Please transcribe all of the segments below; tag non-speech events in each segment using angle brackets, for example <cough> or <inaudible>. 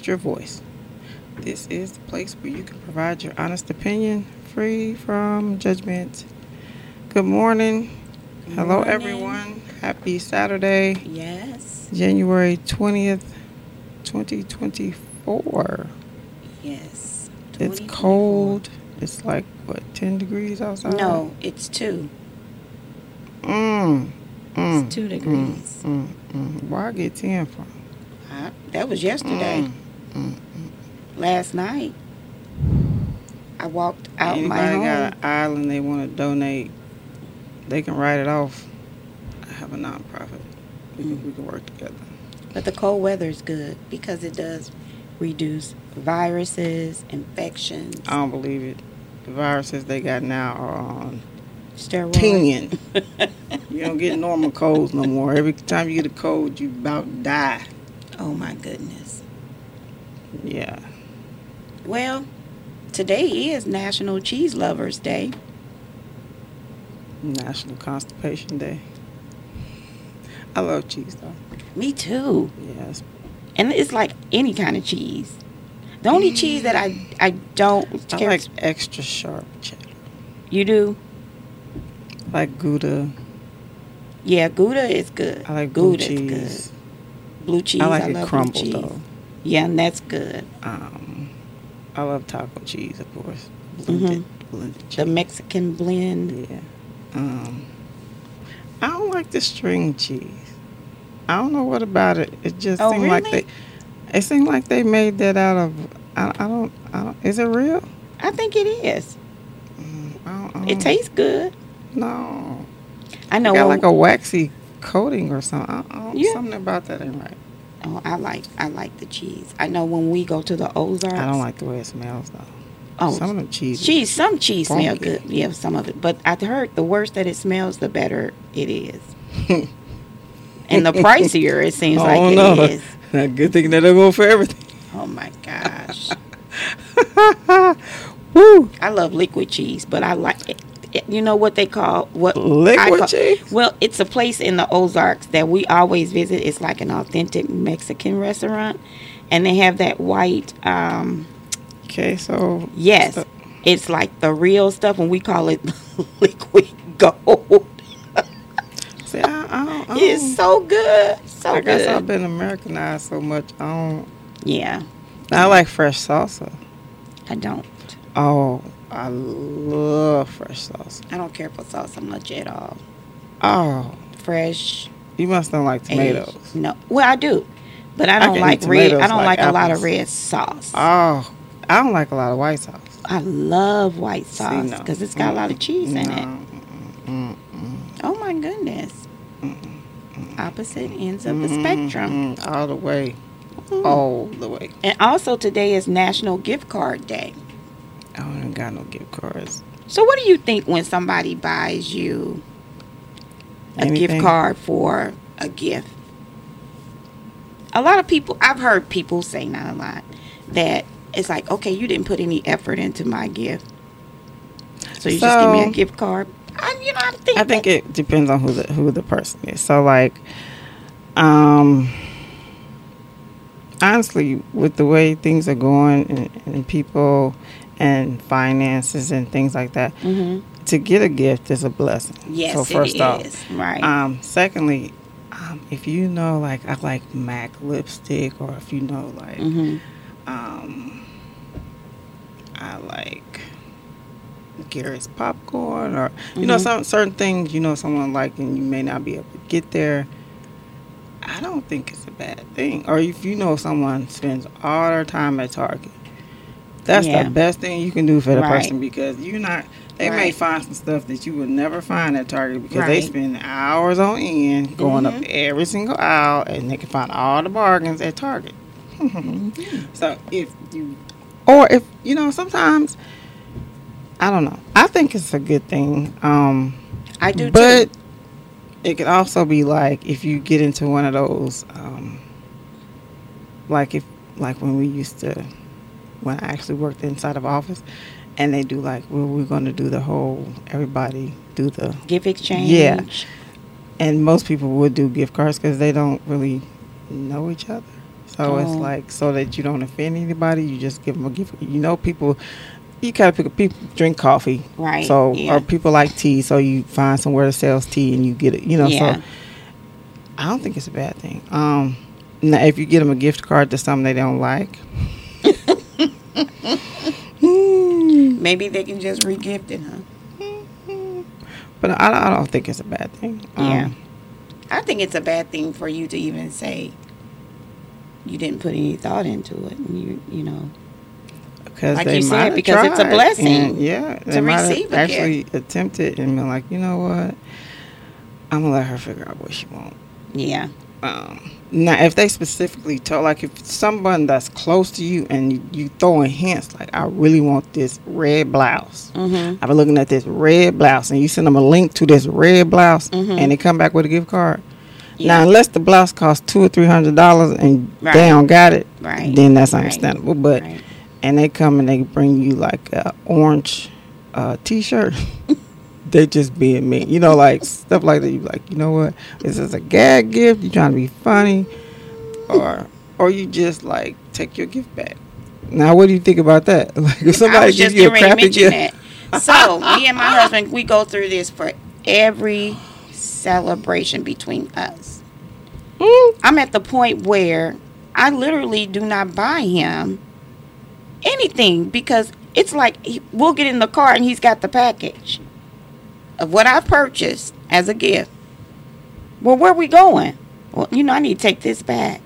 Your voice. This is the place where you can provide your honest opinion free from judgment. Good morning. Good Hello, morning. everyone. Happy Saturday, Yes. January 20th, 2024. Yes. It's cold. It's like, what, 10 degrees outside? No, it's two. Mm. mm It's two mm, degrees. Mm, mm. Where I get 10 from? I, that was yesterday. Mm, mm. Last night, I walked out Anybody my home. got an island they want to donate, they can write it off. I have a nonprofit. We can, we can work together. But the cold weather is good because it does reduce viruses, infections, I don't believe it. The viruses they got now are on steroids. <laughs> you don't get normal colds no more. Every time you get a cold, you about die. oh my goodness. Yeah. Well, today is National Cheese Lovers Day. National Constipation Day. I love cheese though. Me too. Yes. And it's like any kind of cheese. The only cheese that I I don't I care. like extra sharp cheddar. you do? Like Gouda. Yeah, Gouda is good. I like blue Gouda cheese. is good. Blue cheese. I like it love crumbled though. Yeah, and that's good. Um, I love taco cheese, of course. Blended, blended The. Mexican blend. Yeah. Um, I don't like the string cheese. I don't know what about it. It just Oh, seemed like they. It seemed like they made that out of. I, I don't. I don't. Is it real? I think it is. Mm, I don't, I don't, It tastes good. No. I know. It Got when- like a waxy coating or something. I, I don't, Yeah. Something about that ain't right. Oh, I like I like the cheese. I know when we go to the Ozarks. I don't like the way it smells though. Oh, Some of the cheese. cheese. Some cheese smell good. Yeah, some of it. But I heard the worse that it smells, the better it is. <laughs> and the pricier it seems oh, like oh it no. is. <laughs> Good thing that they go for everything. Oh my gosh. <laughs> Woo. I love liquid cheese, but I like it. You know what they call what I Liquid call- cheese? Well, it's a place in the Ozarks that we always visit. It's like an authentic Mexican restaurant, and they have that white. Um, Okay, so yes, so- it's like the real stuff, and we call it <laughs> liquid gold. <laughs> see, I, I, don't, I, It's don't- so good, so I guess I've been Americanized so much. I don't. Yeah, I like fresh salsa. I don't. Oh, I love fresh sauce. I don't care for salsa much at all. Oh, Fresh, you must not like tomatoes. aged. No, well I do, but I I don't can like red. I don't like like, a lot of red sauce. Oh, I don't like a lot of white sauce. I love white sauce no. because it's got a lot of cheese in No, it. mm, mm, mm, Oh my goodness. Opposite ends of the mm, spectrum. mm, all the way, Mhm. all the way. And also today is National Gift Card Day. I don't got no gift cards. So what do you think when somebody buys you a Anything. gift card for a gift? A lot of people I've heard people say not a lot that it's like, okay, you didn't put any effort into my gift. So you just give me a gift card. I, you know, I think I think it depends on who the who the person is. So like, um, honestly, with the way things are going and, and people and finances and things like that, Mhm. to get a gift is a blessing. Yes, So first it off, is. Right. um, secondly, um, if you know like I like MAC lipstick, or if you know like hmm um, I like Garrett's popcorn, or you know, Mhm. some certain things you know someone like, and you may not be able to get there. I don't think it's a bad thing. Or if you know someone spends all their time at Target, that's Yeah. the best thing you can do for the Right. person because you're not. They may find some stuff that you would never find at Target because they spend hours on end going up Mhm. every single aisle, and they can find all the bargains at Target. So if you, or if you know, sometimes I don't know. I think it's a good thing. Um, I do but too. it could also be like if you get into one of those, um, like if like when we used to, when I actually worked inside of office, and they do like, well, we're going to do the whole everybody do the Gift exchange. Yeah. and most people would do gift cards because they don't really know each other. So it's Oh. like so that you don't offend anybody. You just give them a gift. You know, people. You gotta pick. People drink coffee, Right, So yeah. or people like tea, so you find somewhere that sells tea and you get it. You know, Yeah. so I don't think it's a bad thing. Um, now if you get them a gift card to something they don't like, <laughs> <laughs> Maybe they can just regift it, huh? but I, I don't think it's a bad thing. Um, Yeah. I think it's a bad thing for you to even say you didn't put any thought into it. And you, you know, because Like they you said, because it's a blessing yeah, they have receive actually attempted and been like, you know what, I'm gonna let her figure out what she wants. yeah, Um, now, if they specifically told, like, if someone that's close to you and you, you throwing hints, like, I really want this red blouse. mm-hmm. I've been looking at this red blouse, and you send them a link to this red blouse, Mhm. and they come back with a gift card. Yeah. Now, unless the blouse costs two or three hundred dollars and Right. they don't got it, right, then that's Right. understandable. But right. and they come and they bring you like a orange uh, t-shirt. <laughs> they just being mean. you know, like stuff like that. You like, you know what? This is a gag gift. You trying to be funny, or or you just like take your gift back. Now, what do you think about that? <laughs> Like, if somebody gives just you a crappy gift, that. So me and my husband, we go through this for every celebration between us. Mm, I'm at the point where I literally do not buy him anything because it's like he- we'll get in the car and he's got the package of what I purchased as a gift. Well, where we going? Well, you know, I need to take this back.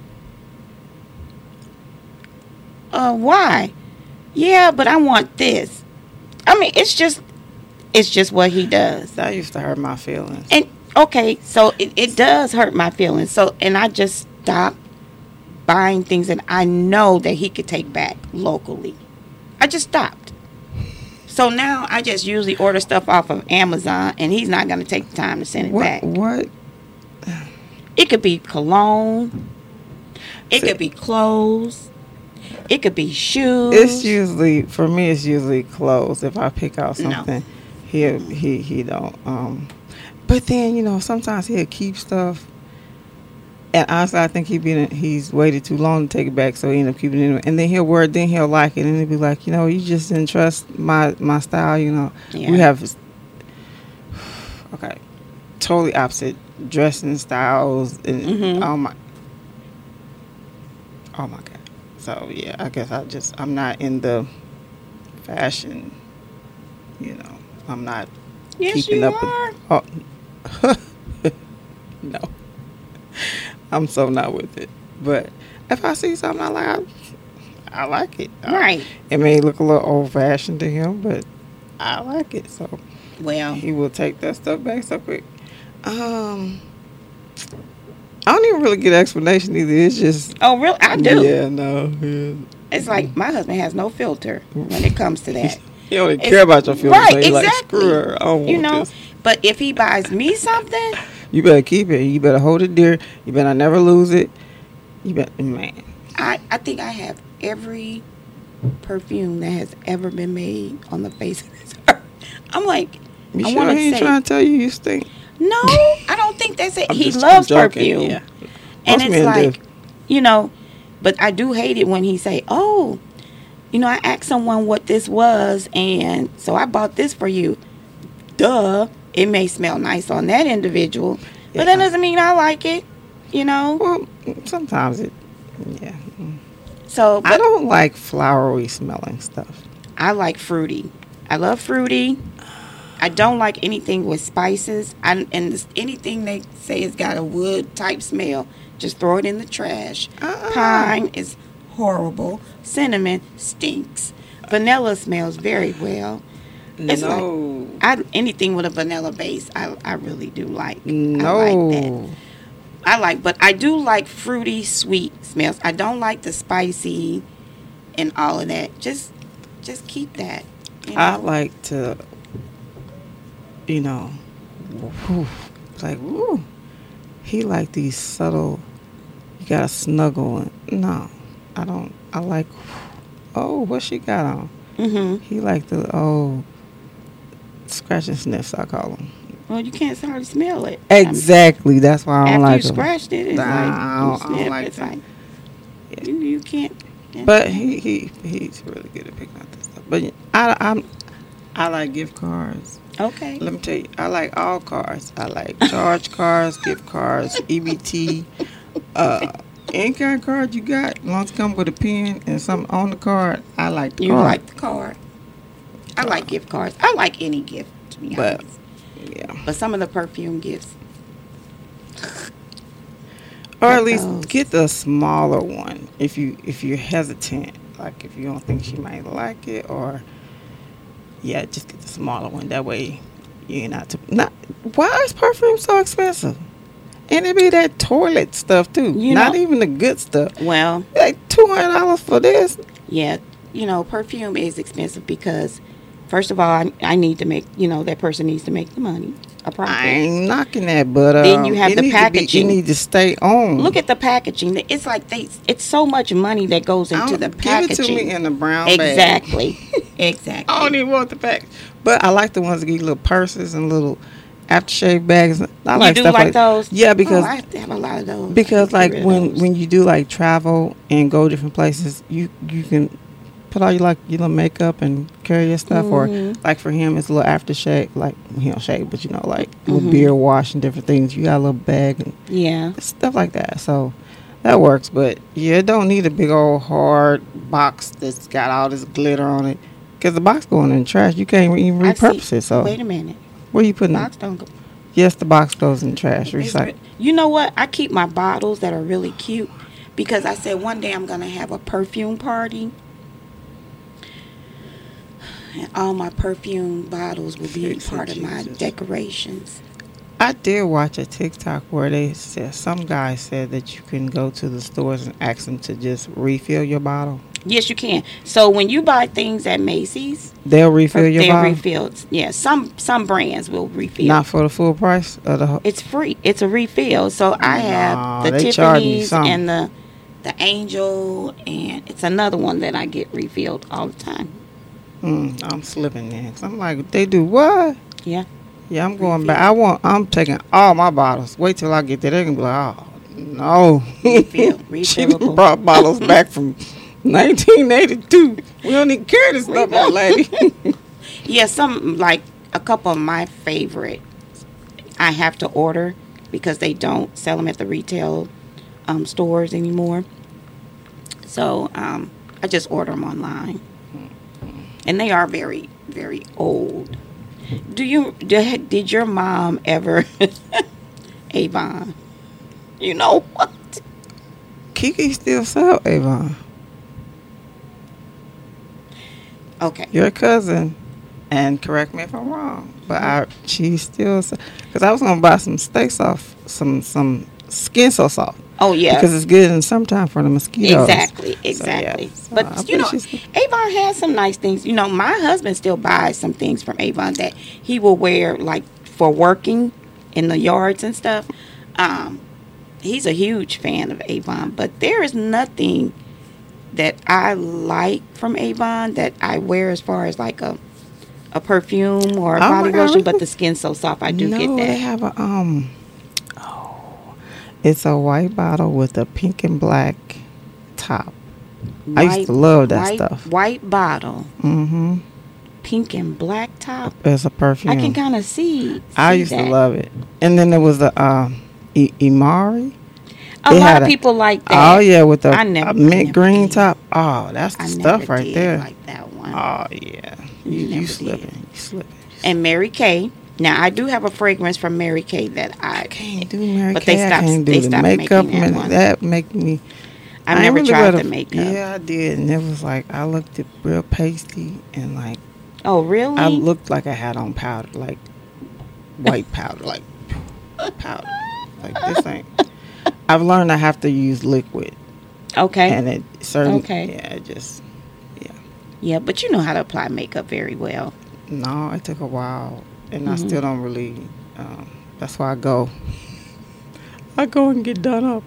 Uh, why? Yeah, but I want this. I mean, it's just, it's just what he does. that used to hurt my feelings. And okay, so it, it does hurt my feelings. So and I just stopped buying things that I know that he could take back locally. I just stopped. So now I just usually order stuff off of Amazon and he's not gonna take the time to send it What? back. What? It could be cologne. It could be clothes. It could be shoes. It's usually for me. It's usually clothes. If I pick out No. something, he he he don't. Um, but then you know sometimes he'll keep stuff. And honestly, I think he been he's waited too long to take it back, so he ended up keeping it. And then he'll wear it, then he'll like it, and he'll be like, you know, you just didn't trust my my style. You know, Yeah. we have okay, totally opposite dressing styles, and Mhm. oh my, oh my god. So yeah, I guess I just I'm not in the fashion. You know, I'm not yes, keeping up. are. With, <laughs> oh, no, I'm so not with it. But if I see something I like, I, I like it. Uh, Right. It may look a little old fashioned to him, but I like it. So Well, he will take that stuff back so quick. Um, I don't even really get an explanation either. It's just oh really? I do. Yeah, no. Yeah. It's like my husband has no filter when it comes to that. <laughs> He don't care about your feelings. right, so he like, exactly. screw her. I don't You know, this. but if he buys me something, You better keep it. You better hold it dear. You better never lose it. You better, man. I, I think I have every perfume that has ever been made on the face of this earth. <laughs> I'm like, You I sure want to ain't say, trying to tell you you stink? no, I don't think that's <laughs> it. I'm he just- loves perfume. yeah. And Most it's men do. like, you know, but I do hate it when he say, oh, you know, I asked someone what this was, and so I bought this for you. Duh. It may smell nice on that individual, but that doesn't mean I like it, you know? Well, sometimes it, yeah. So, I don't like flowery smelling stuff. I like fruity. I love fruity. I don't like anything with spices. I, and anything they say has got a wood type smell, just throw it in the trash. Uh-uh. Pine is horrible. Cinnamon stinks. Vanilla smells very well. It's no. I anything with a vanilla base, I, I really do like. no. I like that. I like, but I do like fruity, sweet smells. I don't like the spicy and all of that. Just, just keep that. you I like to, you know, whew, like, woo. He like these subtle, you gotta snuggle. And, no, I don't. I like, oh, what she got on? Mm-hmm. He like the, oh, scratch and sniffs, I call them. Well, you can't hardly smell it. I mean, Exactly. That's why I don't after like you 'em. scratched it, it's Nah, like I you don't- I don't like it's that. like You, you can't. yeah. But he, he he's really good at picking out this stuff. But I I'm I like gift cards. okay. Let me tell you, I like all cards. I like charge cards, gift cards, EBT, uh, any kind of card you got. As long as it come with a pen and something on the card, I like the You card. You like the card. I like gift cards. I like any gift, to be But- honest. yeah. But some of the perfume gifts. Or at least those. get the smaller one if you if you're hesitant, like if you don't think she might like it, or yeah, just get the smaller one. That way, you're not too, not. Why is perfume so expensive? And it be that toilet stuff too. You not know- even the good stuff. Well, Like two hundred dollars for this. yeah, you know, perfume is expensive because, first of all, I, I need to make, you know, that person needs to make the money, a profit. I ain't knocking that, but um, Then you have the to be- packaging. you need to stay on. Look at the packaging. It's like they, it's so much money that goes into the don't- give it to packaging. me in a brown bag. exactly, <laughs> exactly. I don't even want the pack. But I like the ones that get little purses and little aftershave bags. I you like do stuff like, those? Yeah, because oh, I have to have a lot of those. because like get rid of when when you do like travel and go different places, you you can put all your like your little makeup and carry your stuff. Or Mhm. like for him, it's a little aftershave. Like he don't shave, but you know like little Mhm. beard wash and different things. You got a little bag and yeah, stuff like that. So that works. But yeah, it don't need a big old hard box that's got all this glitter on it. Cause the box going in the trash, you can't even repurpose it. So wait a minute, where you putting box it? don't go. Yes, the box goes in the trash. Recycle. You know what? I keep my bottles that are really cute because I said one day I'm gonna have a perfume party. And all my perfume bottles will be Jesus, part of my Jesus. decorations. I did watch a TikTok where they said some guy said that you can go to the stores and ask them to just refill your bottle. Yes, you can. So when you buy things at Macy's, They'll refill your bottle. they're bottle, refilled. Yeah, some some brands will refill. not for the full price of the. Whole, It's free. It's a refill. So I have Nah, the they charge you Tiffany's and the the Angel, and it's another one that I get refilled all the time. Mm, I'm slipping there. 'Cause I'm like, they do what? Yeah. Yeah, I'm going back. I want. I'm taking all my bottles. Wait till I get there. They're gonna be like, oh no. Refill- <laughs> she brought bottles <laughs> back from 1982. We don't even care this stuff, old lady. <laughs> Yeah, some like a couple of my favorite. I have to order because they don't sell them at the retail um, stores anymore. So um, I just order them online, and they are very, very old. Do you did your mom ever <laughs> Avon? You know what? Kiki still sell Avon. Okay. Your cousin, and correct me if I'm wrong, but I she still because I was gonna buy some steaks off some some skin so soft Oh yeah. because it's good in summertime for the mosquitoes. Exactly, So, yeah. exactly. So I but you know, Avon has some nice things. You know, my husband still buys some things from Avon that he will wear like for working in the yards and stuff. Um, he's a huge fan of Avon, but there is nothing that I like from Avon that I wear as far as like a a perfume or a Oh body lotion. But the skin's so soft, I do no, get they that. have a um. It's a white bottle with a pink and black top. I used to love that white, stuff. White bottle, Mm-hmm. pink and black top. It's a perfume. I can kind of see. I used that. to love it. And then there was the um, I- Imari. A It lot of a- people like that. Oh yeah, with the I never- mint green did. top. Oh, that's the I stuff never right did there. Like that one. oh yeah, you, Never you slipping, you slipping. and Mary Kay. Now I do have a fragrance from Mary Kay that I I can't do Mary But Kay. they I stopped- can't do they the stopped makeup. making that one. that make me. I've I never tried the makeup. Yeah, I did, and it was like I looked real pasty and like Oh really? I looked like I had on powder, like white powder, like <laughs> powder. Like this ain't. <laughs> I've learned I have to use liquid, okay. and it certain. Okay. Yeah, it just Yeah. yeah, but you know how to apply makeup very well. no. It took a while, and I Mhm. still don't really. Um, that's why I go. I go and get done up.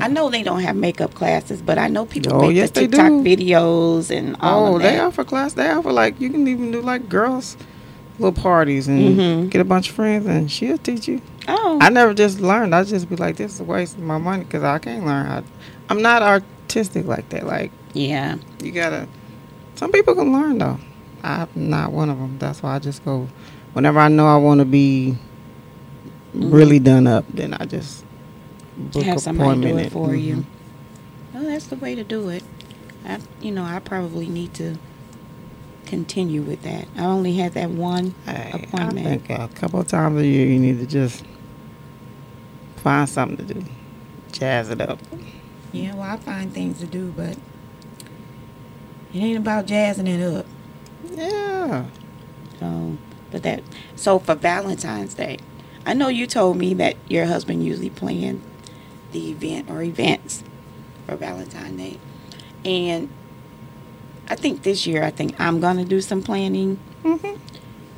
I know they don't have makeup classes, but I know people Oh, make yes, the TikTok do. videos and all Oh, they offer class. They offer like you can even do like girls little parties and Mhm. get a bunch of friends, and she'll teach you. Oh, I never just learned. I just be like, this is a waste of my money because I can't learn how. I'm not artistic like that. Like Yeah. you gotta. Some people can learn though. I'm not one of them. That's why I just go. Whenever I know I want to be really done up, then I just book Have somebody do it for you. Mhm. Well, that's the way to do it. I, you know, I probably need to continue with that. I only had that one Hey, I think a couple of times a year you need to just find something to do, jazz it up. Yeah, well, I find things to do, but it ain't about jazzing it up. Yeah. So, but that. So for Valentine's Day, I know you told me that your husband usually planned the event or events for Valentine's Day, and I think this year I think I'm gonna do some planning hmm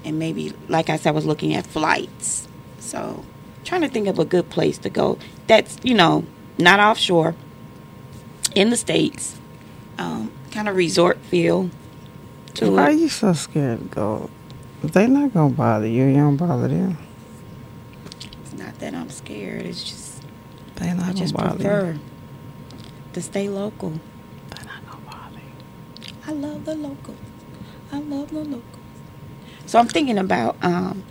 and maybe, like I said, I was looking at flights. So, trying to think of a good place to go. That's you know not offshore, in the states, um, kind of resort feel to Why are you so scared to go? They not gonna bother you. You don't bother them. It's not that I'm scared. It's just They not I gonna just bother you. prefer to stay local. They not gonna bother you. I love the locals. I love the locals. So I'm thinking about um,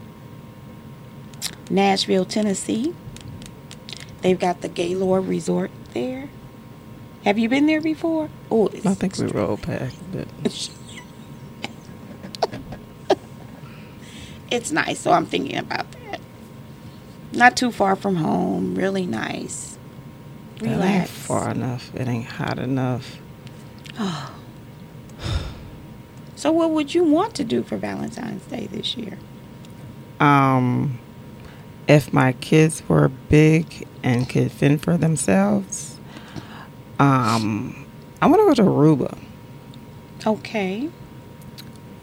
Nashville, Tennessee. They've got the Gaylord Resort there. Have you been there before? Oh, it's I think we rolled past it. <laughs> it's nice. So I'm thinking about that. Not too far from home. Really nice. That ain't far enough. It ain't hot enough. Oh. <sighs> So what would you want to do for Valentine's Day this year? Um, if my kids were big and could fend for themselves, um, I want to go to Aruba. Okay.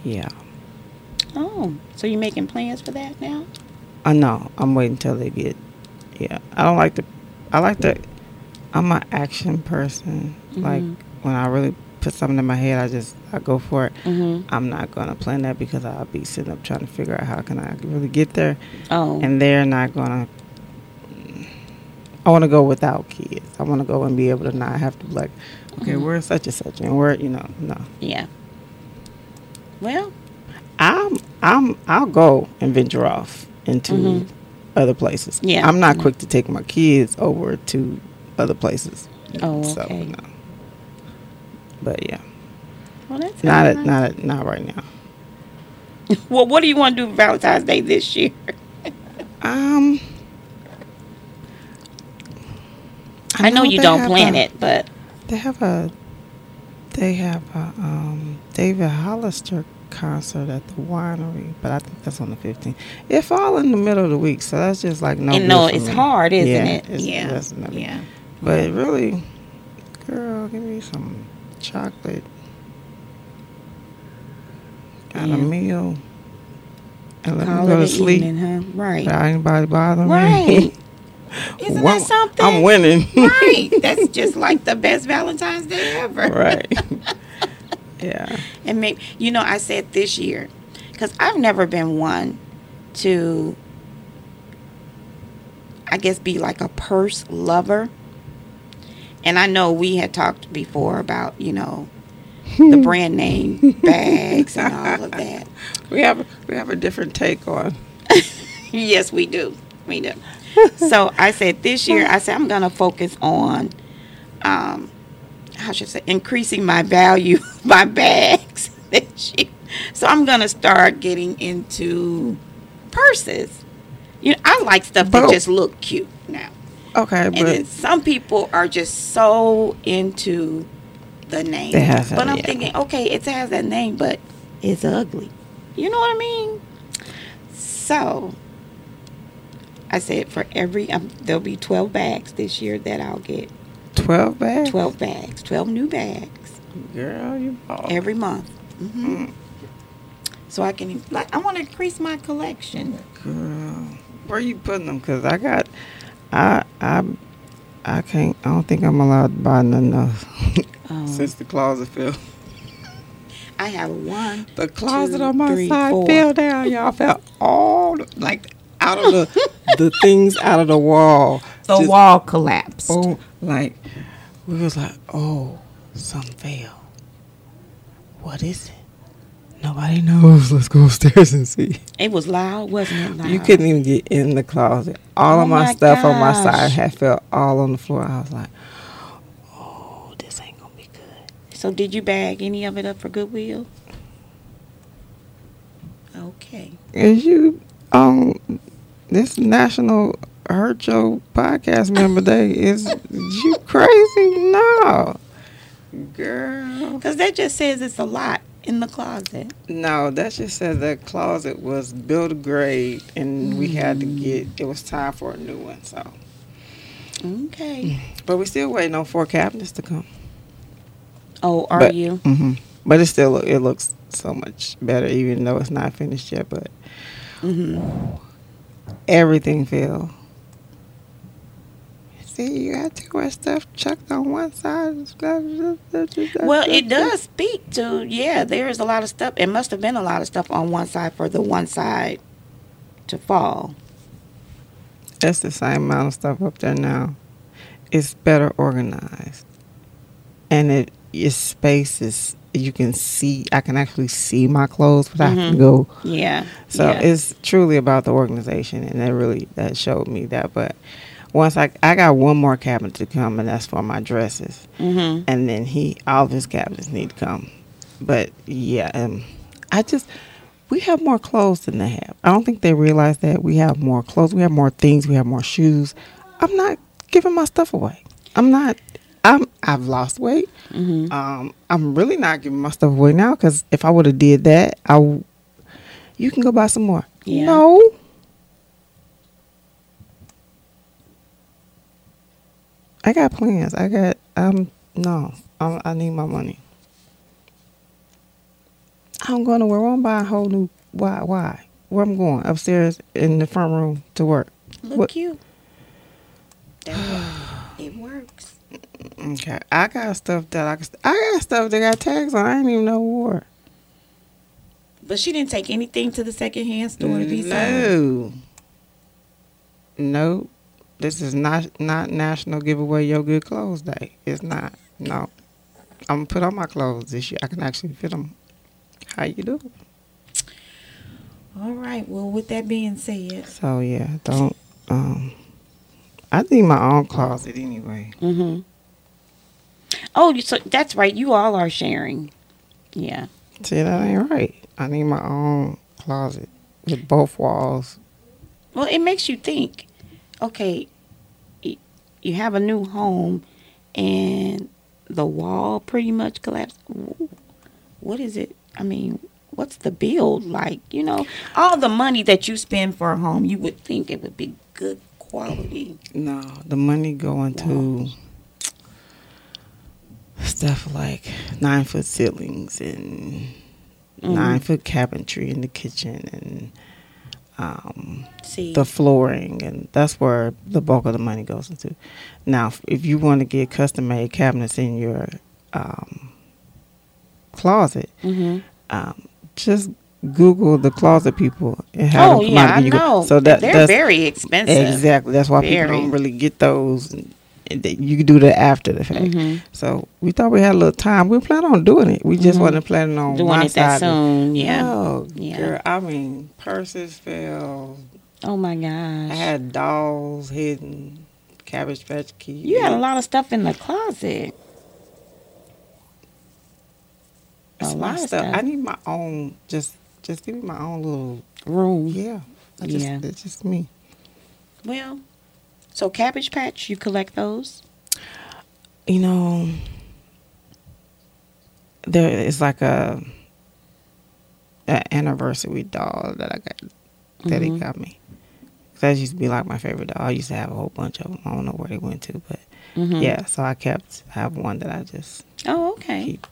Yeah. Oh, so you're making plans for that now? I know. I'm waiting until they get. Yeah. I don't like to. I like to. I'm an action person. Like Mhm. when I really put something in my head, I just I go for it. Mm-hmm. I'm not gonna plan that because I'll be sitting up trying to figure out how can I really get there, Oh. and they're not gonna. I want to go without kids. I want to go and be able to not have to be like, okay, Mhm. we're such and such, and we're you know no. yeah. Well, I'm I'm I'll go and venture off into Mhm. other places. Yeah. I'm not Mhm. quick to take my kids over to other places. Oh, okay. no. But yeah, well, that's not at, nice. not at, not right now. <laughs> Well, what do you want to do Valentine's Day this year? <laughs> Um, I know you don't plan a- it, but They have a they have a um, David Hollister concert at the winery, but I think that's on the 15th. It fall in the middle of the week, so that's just like no. and no, it's me. hard, isn't Yeah, it? it's- yeah. that's yeah. But really, girl, give me some chocolate and Yeah. a meal, and let Call me go to sleep evening, huh? Right. without anybody bothering Right. me. <laughs> Isn't Well, that something? I'm winning. right. <laughs> That's just like the best Valentine's Day ever. right. <laughs> yeah. And maybe you know, I said this year because I've never been one to, I guess, be like a purse lover. And I know we had talked before about you know the <laughs> brand name bags and all of that. We have we have a different take on. <laughs> yes, we do. We do. <laughs> so I said this year, I said I'm gonna focus on, um, how should I say, increasing my value <laughs> my bags. <laughs> So I'm gonna start getting into purses. You know, I like stuff that just look cute now. Okay, And then but some people are just so into the name. They have that, but I'm yeah. thinking, okay, it has that name, but it's ugly. You know what I mean? So I said for every um, there'll be 12 bags this year that I'll get. Twelve bags. 12 bags, 12 new bags Girl, you bought. every month. hmm Mm. So I can like I want to increase my collection. Girl, where you putting them? Cause I got, I I I can't. I don't think I'm allowed to buy none else <laughs> Um, since the closet fell. I have one. The closet two, on my three, side four. fell down. Y'all fell all like out of the the <laughs> things out of the wall. The Just wall collapsed. boom, like we was like, oh, something fell. What is it? Nobody knows. <laughs> Let's go upstairs and see. It was loud, wasn't it? Loud? You couldn't even get in the closet. All Oh of my, my stuff on my side had fell all on the floor. I was like, oh, this ain't gonna be good. So did you bag any of it up for Goodwill? Okay. Is you um this National Hurt Your Podcast Member Day? Is you crazy? No, girl. Because that just says it's a lot in the closet. No, that just says the closet was builder grade, and we had to get. It was time for a new one. So, Okay. but we still waiting on four cabinets to come. Oh, are But- you? hmm But it still it looks so much better, even though it's not finished yet. But hmm everything fell. See, you got too much stuff chucked on one side. Well, it does speak to, yeah, there is a lot of stuff. It must have been a lot of stuff on one side for the one side to fall. That's the same amount of stuff up there now. It's better organized, and it its space is you can see. I can actually see my clothes without having to Mhm. go. Yeah. So yeah. it's truly about the organization, and that really that showed me that. But once I I got one more cabinet to come, and that's for my dresses, hmm and then he all of his cabinets need to come. But yeah, um, I just we have more clothes than they have. I don't think they realize that we have more clothes, we have more things, we have more shoes. I'm not giving my stuff away. I'm not. I'm. I've lost weight. hmm Um, I'm really not giving my stuff away now because if I would have did that, I. W- you can go buy some more. Yeah. No. I got plans. I got. Um. No. I, I need my money. I'm going to where I'm buying a whole new. Why? Why? Where I'm going upstairs in the front room to work. Look What-. That works. it works. Okay, I got stuff that I can. I got stuff that got tags on. I didn't even know what. But she didn't take anything to the secondhand store to be sold. No. No. This is not not National Giveaway Your Good Clothes Day. It's not. No. I'm gonna put on my clothes this year. I can actually fit them. How you do? All right. Well, with that being said, So yeah, don't. Um, I need my own closet anyway. mm-hmm. Oh, so that's right. You all are sharing. Yeah. See, that ain't right. I need my own closet with both walls. Well, it makes you think. Okay, y- you have a new home, and the wall pretty much collapsed. Ooh, What is it? I mean, what's the build like? You know, all the money that you spend for a home, you would think it would be good quality. No, the money going to stuff like nine foot ceilings and Mhm. nine foot cabinetry in the kitchen and um, See, the flooring, and that's where the bulk of the money goes into. Now, if- you want to get custom made cabinets in your um, closet, hmm um, just Google the closet people and how oh them come yeah, out I you go- know. So that they're that's very expensive. Exactly. That's why Very. people don't really get those. And, you can do that after the fact. Mhm. So we thought we had a little time. We planned on doing it. We just Mhm. wasn't planning on Doing it that soon, yeah. Oh, Yeah. girl. I mean, purses fell. Oh my gosh. I had dolls hidden. Cabbage Patch Kids. you had a lot of stuff in the closet. It's a my lot of stuff. stuff. I need my own. Just, just give me my own little. Room. Yeah. I just, Yeah. It's just me. Well, so Cabbage Patch, you collect those? you know, there is like a, a anniversary doll that I got that Mhm. he got me. That used to be like my favorite doll. I used to have a whole bunch of them. I don't know where they went to, but Mhm. yeah. So I kept I have one that I just Oh, okay. keep,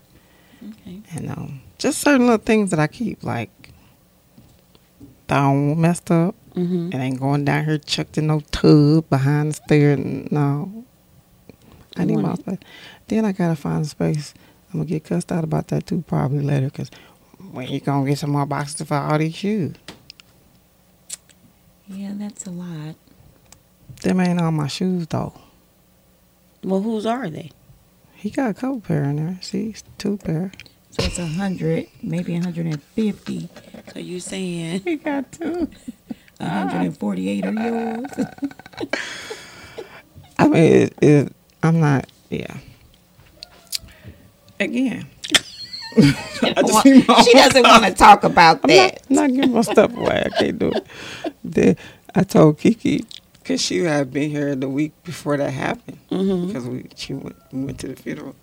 Okay. and um, just certain little things that I keep, like that I don't messed up. Mm-hmm. It ain't going down here chucked in no tub behind the stair. No. I need my space. Then I gotta find a space. I'm gonna get cussed out about that too probably later because when you gonna get some more boxes for all these shoes? Yeah, that's a lot. Them ain't all my shoes though. Well, whose are they? He got a couple pair in there. See, two pair. So it's a hundred, maybe a hundred and fifty. So you saying <laughs> He got two. A hundred and forty-eight are yours? <laughs> I mean, it, it, I'm not. Yeah. Again, <laughs> I just see my- she doesn't want to talk about that. I'm not, not giving my stuff away. I can't do it. Then I told Kiki because she had been here the week before that happened Mhm. because we she went, we went to the funeral.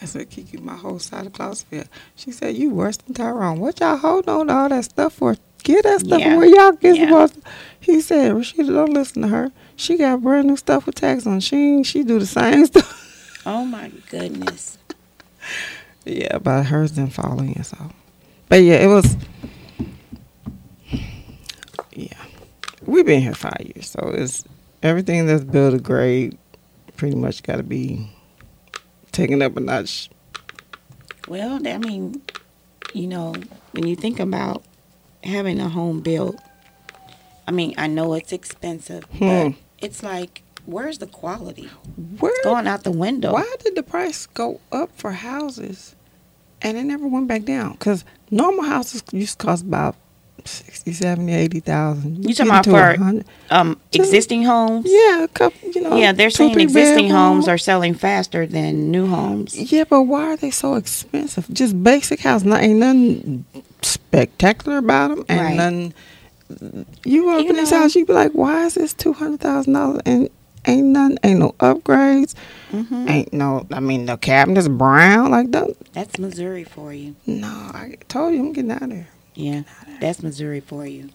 I said, Kiki, my whole side of Clarksville. She said, "You worse than Tyrone. What y'all holding on to all that stuff for? Get that stuff Yeah. where y'all get Yeah. supposed." to-" He said, "Rashida, don't listen to her. She got brand new stuff with tax on. She she do the same <laughs> stuff." Oh my goodness. Yeah, but hers didn't fall in, so. But yeah, it was. Yeah, we've been here five years, so it's everything that's builder grade pretty much got to be taken up a notch. Well, I mean, you know, when you think about having a home built, I mean, I know it's expensive, but Hmm. it's like, where's the quality? Where? It's going out the window. Why did the price go up for houses, and it never went back down? Because normal houses used to cost about 60, 70, 80,000. You talking about for- 100. Um, existing homes? Yeah, a couple. You know. Yeah, they're saying existing homes are selling faster than new homes. Yeah, but why are they so expensive? Just basic house. Not ain't nothing spectacular about them. Ain't Right. nothing. You open You in this know- house, you be like, why is this two hundred thousand dollars? And ain't nothing. Ain't no upgrades. hmm Ain't no. I mean, the cabinet's brown. Like that. That's Missouri for you. No, I told you I'm getting out of there. Yeah, that's Missouri for you.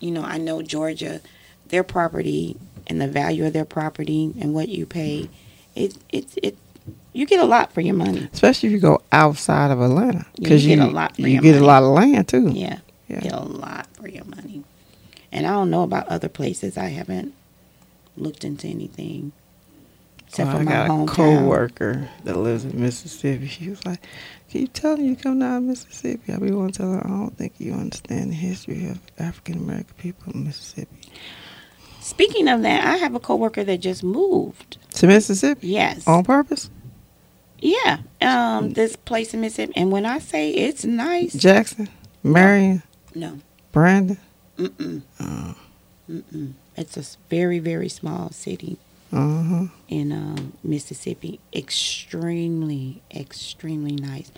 You know, I know Georgia, their property and the value of their property and what you pay, it it it you get a lot for your money. Especially if you go outside of Atlanta, Yeah, because you you get a lot for you get money. a lot of land too. Yeah, Yeah. get a lot for your money. And I don't know about other places. I haven't looked into anything except Well, for I my got hometown. co-worker that lives in Mississippi. She was like, "Can telling you come down to Mississippi?" I be want to tell her, "I don't think you understand the history of African American people in Mississippi." Speaking of that, I have a coworker that just moved. To Mississippi Yes. on purpose, Yeah. Um, this place in Mississippi, and when I say it's nice, Jackson, Marion, no, Brandon. mm-mm, Uh mm-mm. It's a very, very small city huh. in um, Mississippi. Extremely, extremely nice,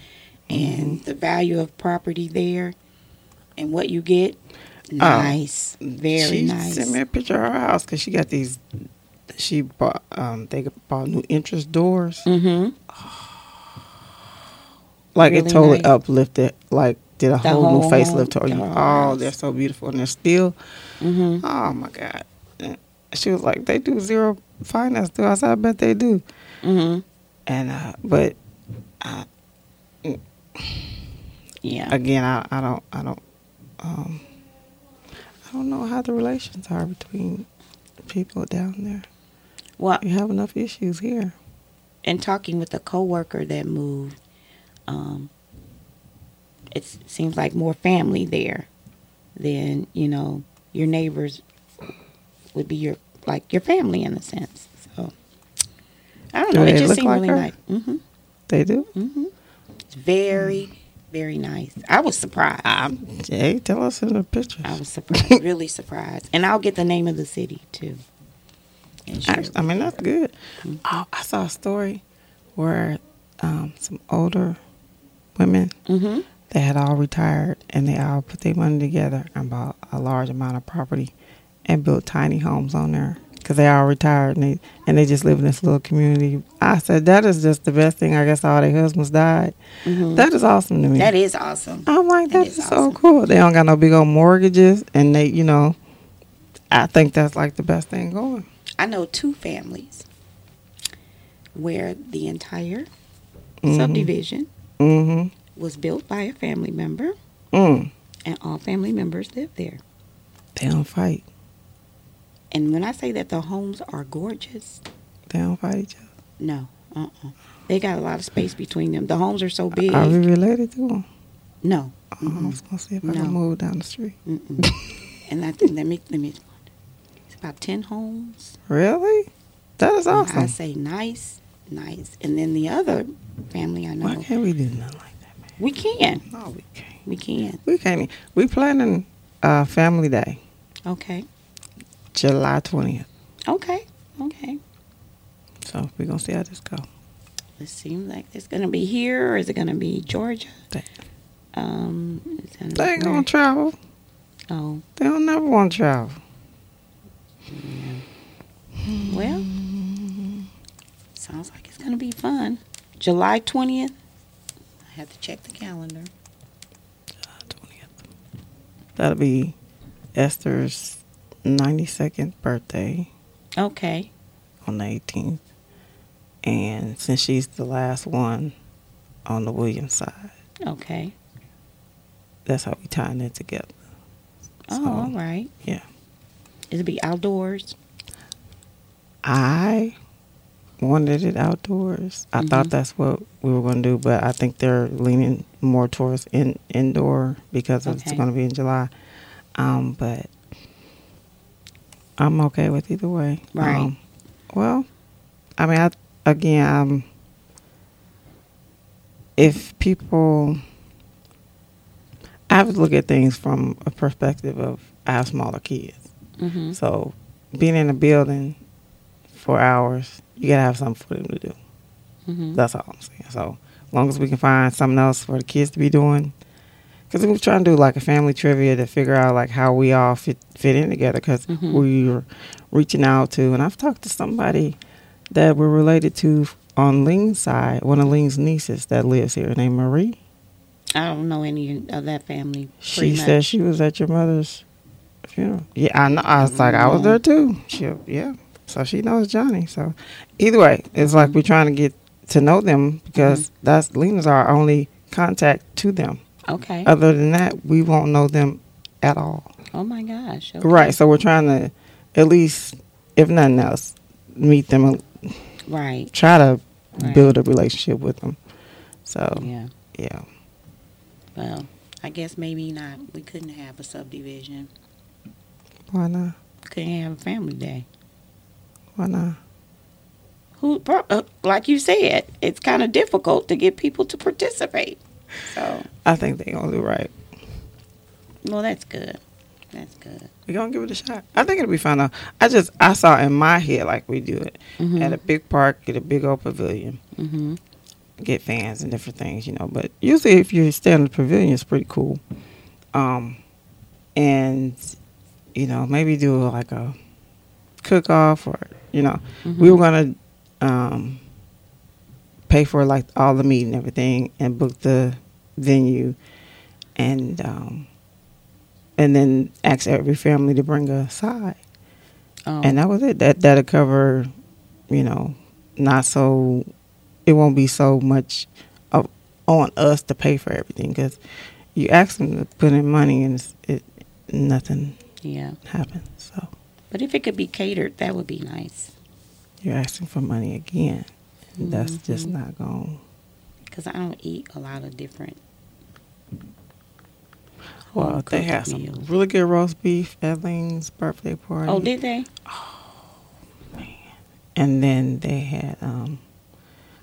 and the value of property there, and what you get, nice, very she nice. sent me a picture of her house because she got these. She bought. Um, they bought new entrance doors. mm-hmm. <sighs> Like it totally nice. uplifted. Like did a whole, whole new facelift to her. the Oh, they're so beautiful and they're still. Mm-hmm. Oh my god. And She was like, they do zero finance. Do I said, I bet they do. Mm-hmm. And uh, but I, Yeah. again, I, I don't I don't um I don't know how the relations are between people down there. Well, You have enough issues here. and talking with a coworker that moved, um, it seems like more family there than you know your neighbors would be your like your family in a sense. So I don't Do know. It they just look seemed like really her? nice. hmm They do. hmm It's very very nice. I was surprised. I'm, hey, tell us in the picture. I was surprised, <laughs> really surprised, and I'll get the name of the city too. Actually, I mean, that's good. Mhm. Oh, I saw a story where um, some older women hmm they had all retired and they all put their money together and bought a large amount of property and built tiny homes on there because they all retired and they and they just live in this little community. I said that is just the best thing. I guess all their husbands died. hmm That is awesome to me. That is awesome. I'm like that that is is so cool. They don't got no big old mortgages and they, you know, I think that's like the best thing going. I know two families where the entire Mhm. subdivision Mm-hmm. was built by a family member Mm. and all family members live there. They don't fight. And when I say that the homes are gorgeous, They don't fight each other. no, uh-uh. They got a lot of space between them. The homes are so big. Are we related to them? no. Oh, I was gonna see if I can move down the street. <laughs> And I think let me let me it's about ten homes. Really? That is And I say nice. nice. And then the other family I know, Why can't we do nothing like that, man? we can, No, we can't. we can. We can't. We planning a Family Day, Okay, July twentieth. okay, okay. So we're gonna see how this go. It seems like it's gonna be here, or is it gonna be Georgia? They, Um, they ain't gonna travel. Oh, They don't never want to travel. well, sounds like it's gonna be fun. July twentieth. I have to check the calendar. July twentieth. That'll be Esther's ninety second birthday Okay. on the eighteenth, and since she's the last one on the Williams side, Okay. that's how we tying it together. Oh, all right. yeah. It'll be outdoors. I wanted it outdoors. I Mhm. thought that's what we were going to do, but I think they're leaning more towards in indoor because it's going to be in July. Um, but I'm okay with either way. Right. Um, well, I mean, I, again, um, if people, I have to look at things from a perspective of I have smaller kids. Mm-hmm. So being in a building for hours, you gotta have something for them to do. Mm-hmm. That's all I'm saying. So as long as we can find something else for the kids to be doing, because we're trying to do like a family trivia to figure out like how we all fit fit in together. Because Mhm. we're reaching out to, and I've talked to somebody that we're related to on Ling's side, one of Ling's nieces that lives here, named Marie. I don't know any of that family. She pretty said she was at your mother's funeral. Yeah, I know. I was like, I was there mm-hmm. too. She, yeah. So she knows Johnny. So either way, it's like mm-hmm. we're trying to get to know them because mm-hmm. that's Lena's our only contact to them. Okay. Other than that, we won't know them at all. oh my gosh. Okay. Right. So we're trying to at least, if nothing else, meet them Right. try to Right. build a relationship with them. So Yeah. yeah. Well, I guess maybe not. We couldn't have a subdivision. Why not? Couldn't have a family day. Why not? Who, uh, like you said, it's kind of difficult to get people to participate. So, I think they're gonna do right. well, that's good. That's good. We're gonna give it a shot. I think it'll be fun. Though. I just I saw in my head like we do it Mhm. at a big park, get a big old pavilion, Mm-hmm. get fans and different things, you know. But usually, if you're stay in the pavilion, it's pretty cool. Um, and you know maybe do like a cook off or you know we were gonna um pay for like all the meat and everything and book the venue and um and then ask every family to bring a side Oh, and that was it that that'll cover you know not so it won't be so much of on us to pay for everything because you ask them to put in money and it's, it nothing yeah. happens so But if it could be catered, that would be nice. you're asking for money again and that's just Mhm. not going Because I don't eat a lot of different. Well they cooked had some meals. really good roast beef at Lane's birthday party Oh, did they? Oh man! And then they had um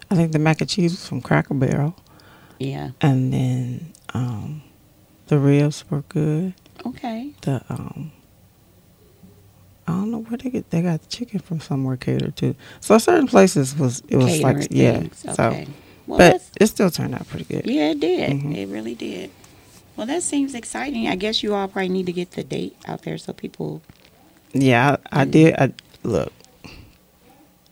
i think the mac and cheese was from cracker barrel Yeah. and then um the ribs were good Okay. the um I don't know where they get they got the chicken from somewhere catered to. So certain places was it was Catering like yeah. things. So Okay. Well, but it still turned out pretty good. yeah, it did. Mhm. It really did. Well, that seems exciting. I guess you all probably need to get the date out there so people. Yeah, I, I did I look.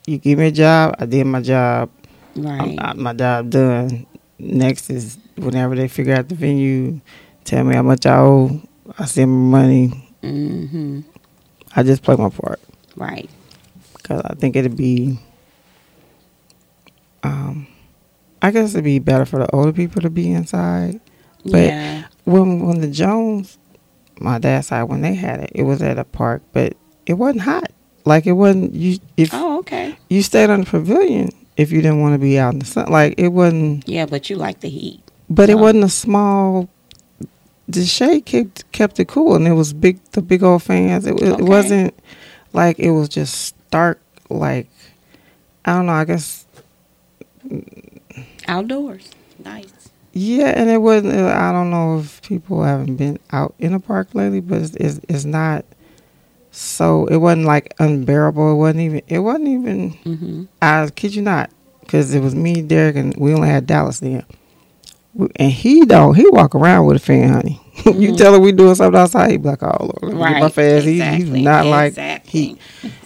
You give me a job, I did my job. Right. I, my job done. Next is whenever they figure out the venue, tell me how much I owe. I send my money. mm-hmm. I just play my part. Right. because I think it'd be, um, I guess it'd be better for the older people to be inside. But yeah. when when the Jones, my dad's side, when they had it, it was at a park, but it wasn't hot. Like it wasn't you if Oh, okay. you stayed on the pavilion if you didn't want to be out in the sun. Like it wasn't, Yeah, but you like the heat. but it Oh. wasn't a small. The shade kept kept it cool, and it was big. The big old fans. It, it wasn't like it was just stark. Like I don't know. I guess Outdoors. Nice. Yeah, and it wasn't. uh, I don't know if people haven't been out in the park lately, but it's it's, it's not. So it wasn't like unbearable. It wasn't even. It wasn't even. Mm-hmm. I kid you not, because it was me, Derek, and we only had Dallas then. And he don't. He walk around with a fan, honey. <laughs> you Mhm. tell him we doing something outside, he be like, "Oh Lord, let me get Right. my fast." He, he's not like exactly. he.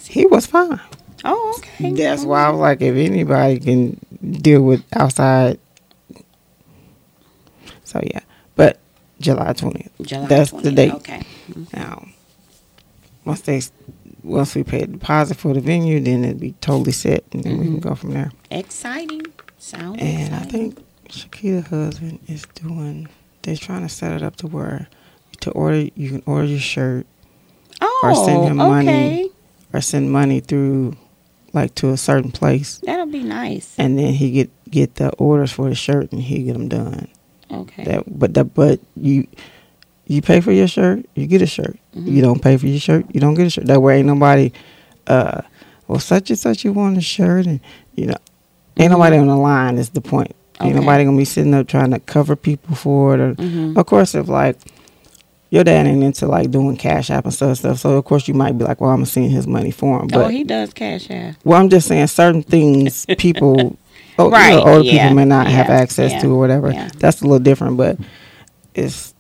He was fine. Oh, okay. That's why I was like, if anybody can deal with outside. So yeah, but July twentieth. July that's the date. Okay. Now, once they, once we pay a deposit for the venue, then it'd be totally set, and then we can Mhm. go from there. Exciting. Sounds And I think Shakita's husband is doing. They're trying to set it up to where to order you can order your shirt oh, or send him money. or send money through, like to a certain place, That'll be nice. and then he get get the orders for the shirt and he get them done. Okay. That but that but you you pay for your shirt, you get a shirt. Mhm. You don't pay for your shirt, you don't get a shirt. That way ain't nobody uh well such and such you want a shirt and you know ain't Mhm. nobody on the line is the point. Ain't nobody gonna be sitting up trying to cover people for it or Mhm. of course if like your dad ain't into like doing cash app and stuff stuff, so of course you might be like, Well I'm gonna his money for him. Oh, but oh, he does cash app. well I'm just saying certain things <laughs> people oh, you know, older yeah, people may not have access yeah, to or whatever. yeah. That's a little different, but it's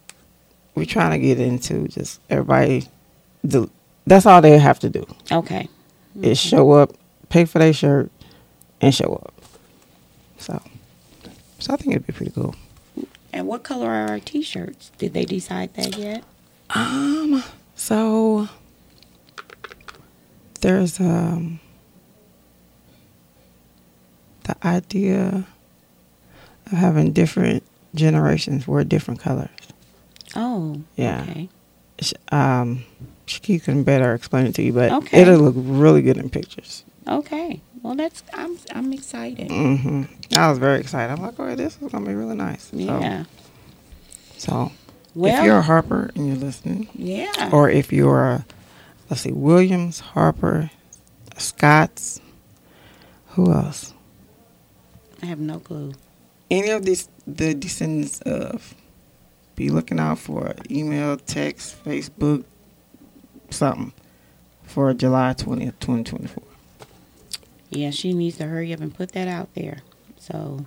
we're trying to get into just everybody. The, that's all they have to do Okay. is mm-hmm. show up, pay for their shirt, and show up. So, so I think it'd be pretty cool. And what color are our T-shirts? Did they decide that yet? Um, so there's um the idea of having different generations wear different colors. Oh. Yeah. Okay. Um, Shakita can better explain it to you, but Okay. it'll look really good in pictures. Okay. Well, that's I'm I'm excited. Mm-hmm. I was very excited. I'm like, oh, this is gonna be really nice. So- Yeah. So, Well. if you're a Harper and you're listening, yeah. or if you're a, let's see, Williams, Harper, Scott's, who else? I have no clue. Any of these the descendants of, be looking out for email, text, Facebook, something for July twentieth, twenty twenty four. Yeah, she needs to hurry up and put that out there. So.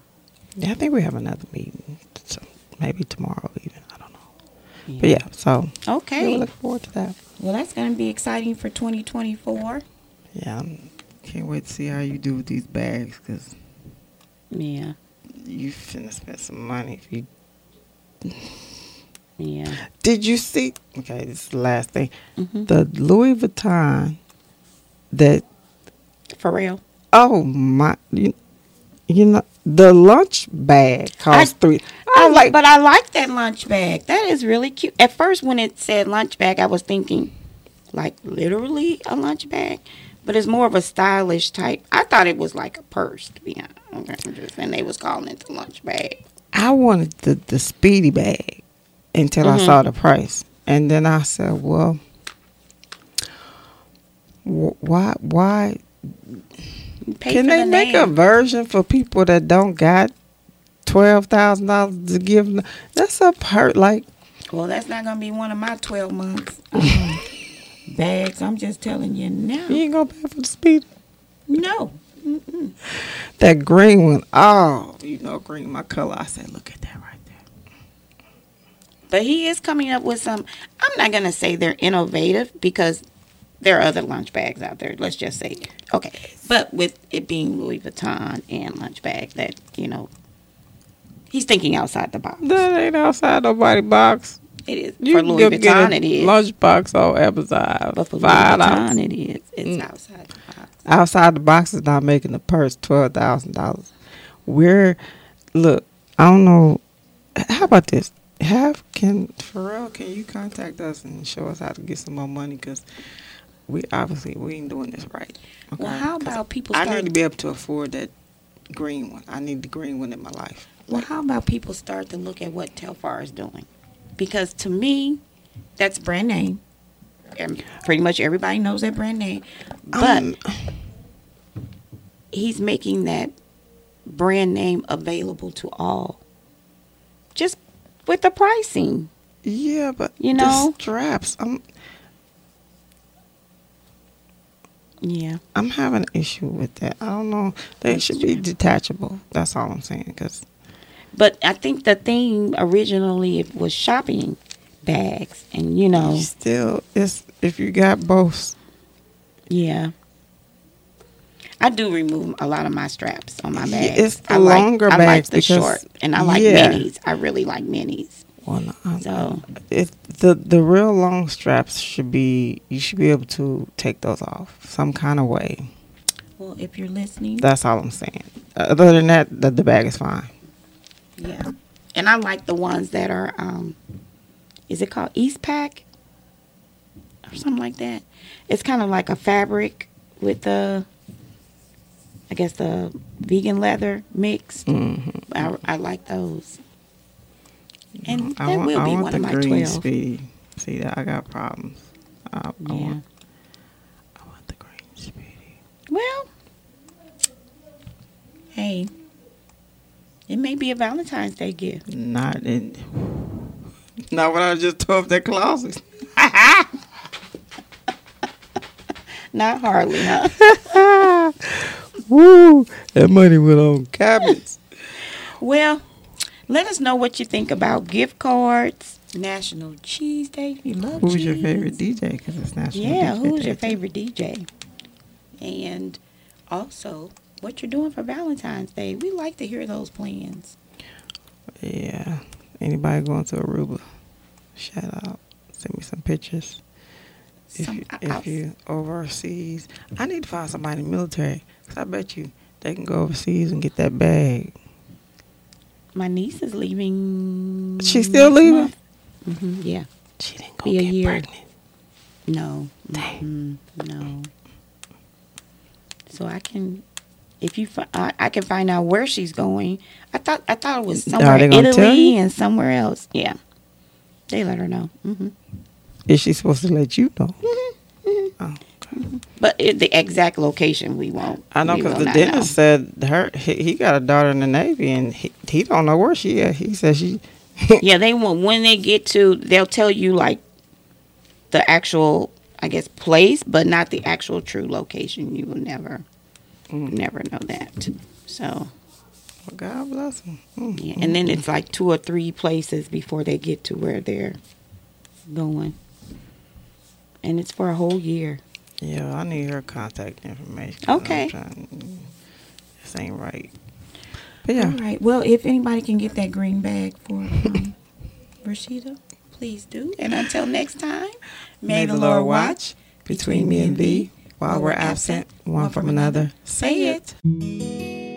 Yeah, I think we have another meeting, so maybe tomorrow even. I don't know, but yeah. So Okay. we look forward to that. Well, that's going to be exciting for 2024. Yeah, I can't wait to see how you do with these bags because Yeah. you finna spend some money if you <sighs> Yeah. Did you see? Okay, this is the last thing. hmm The Louis Vuitton that For real. Oh my you, you know the lunch bag costs I- three. I I'm like, like, but I like that lunch bag. That is really cute. At first, when it said lunch bag, I was thinking, like literally a lunch bag, but it's more of a stylish type. I thought it was like a purse, to be honest. Okay, and they was calling it the lunch bag. I wanted the the speedy bag until I Mhm. saw the price, and then I said, well, wh- why why pay can they the make a version for people that don't got twelve thousand dollars to give? them? That's a part like. Well, that's not gonna be one of my twelve months <laughs> bags. I'm just telling you now. You ain't gonna pay for the speed. No. Mm-mm. That green one, oh, you know, green, my color. I said, look at that right there. But he is coming up with some. I'm not gonna say they're innovative because there are other lunch bags out there. Let's just say, okay. But with it being Louis Vuitton and lunch bag, that you know, he's thinking outside the box. That ain't outside nobody box. It is You for Louis Vuitton. It is. lunch box on Amazon. but for Louis Vuitton, it is. It's Mm. outside the box. Outside the box is not making the purse twelve thousand dollars. We're look. I don't know. How about this? Have can Pharrell? Can you contact us and show us how to get some more money? Because we obviously we ain't doing this right. Well, okay? how 'Cause about people I need to be able to afford that green one. I need the green one in my life. Well, how about people start to look at what Telfar is doing? Because to me, that's brand name. And pretty much everybody knows that brand name. But Um, he's making that brand name available to all. Just with the pricing. Yeah, but You the know? straps. I'm Yeah. I'm having an issue with that. I don't know. They should be detachable. That's all I'm saying. Because But I think the theme originally it was shopping bags, and you know, still, it's if you got both. yeah. I do remove a lot of my straps on my Yeah, bags. it's the I like, longer I like bags the short, and I like yeah. minis. I really like minis. Well, no, I'm- So- it, the the real long straps should be. You should be able to take those off some kind of way. Well, if you're listening, That's all I'm saying. Other than that, the, the bag is fine. yeah. And I like the ones that are, um, is it called Eastpak or something like that? It's kind of like a fabric with the, I guess the vegan leather mix. hmm I, I like those. And I that want, will I be want one the of my green 12. speedy. See that I got problems. I, I Yeah. want. I want the green speedy. Well, hey, it may be a Valentine's Day gift. Not in. Not what I just tore up that closet. <laughs> Not hardly, huh? <laughs> Woo! That money went on cabinets. <laughs> well, let us know what you think about gift cards, National Cheese Day. You love Who's your favorite DJ? Because it's national. Cheese. Yeah, DJ who's Day, your too. favorite DJ? And also, what you're doing for Valentine's Day. We like to hear those plans. Yeah. Anybody going to Aruba? Shout out. Send me some pictures. If Some- you, I- if you overseas, I need to find somebody in the military. Cause I bet you they can go overseas and get that bag. My niece is leaving. She's still leaving? hmm yeah. She didn't go Be a get year. pregnant. No. Dang. Mm, no. So I can, if you, fi- I, I can find out where she's going. I thought I thought it was somewhere in Italy and somewhere else. Yeah, they let her know. hmm Is she supposed to let you know? Oh, But it, the exact location we won't. I know because the dentist said her he, he got a daughter in the Navy and he, he don't know where she is. He said she. <laughs> Yeah, they will when they get to. They'll tell you like the actual, I guess, place, but not the actual true location. You will never, Mm. never know that. So Well, God bless him. Mm. Yeah, and then it's like two or three places before they get to where they're going. And it's for a whole year. Yeah, I need her contact information. Okay. I'm trying- this ain't right. But yeah, All right. Well, if anybody can get that green bag for um, <laughs> Rashida, please do. And until next time, may the Lord watch between me and thee while we're absent one from another. Say it.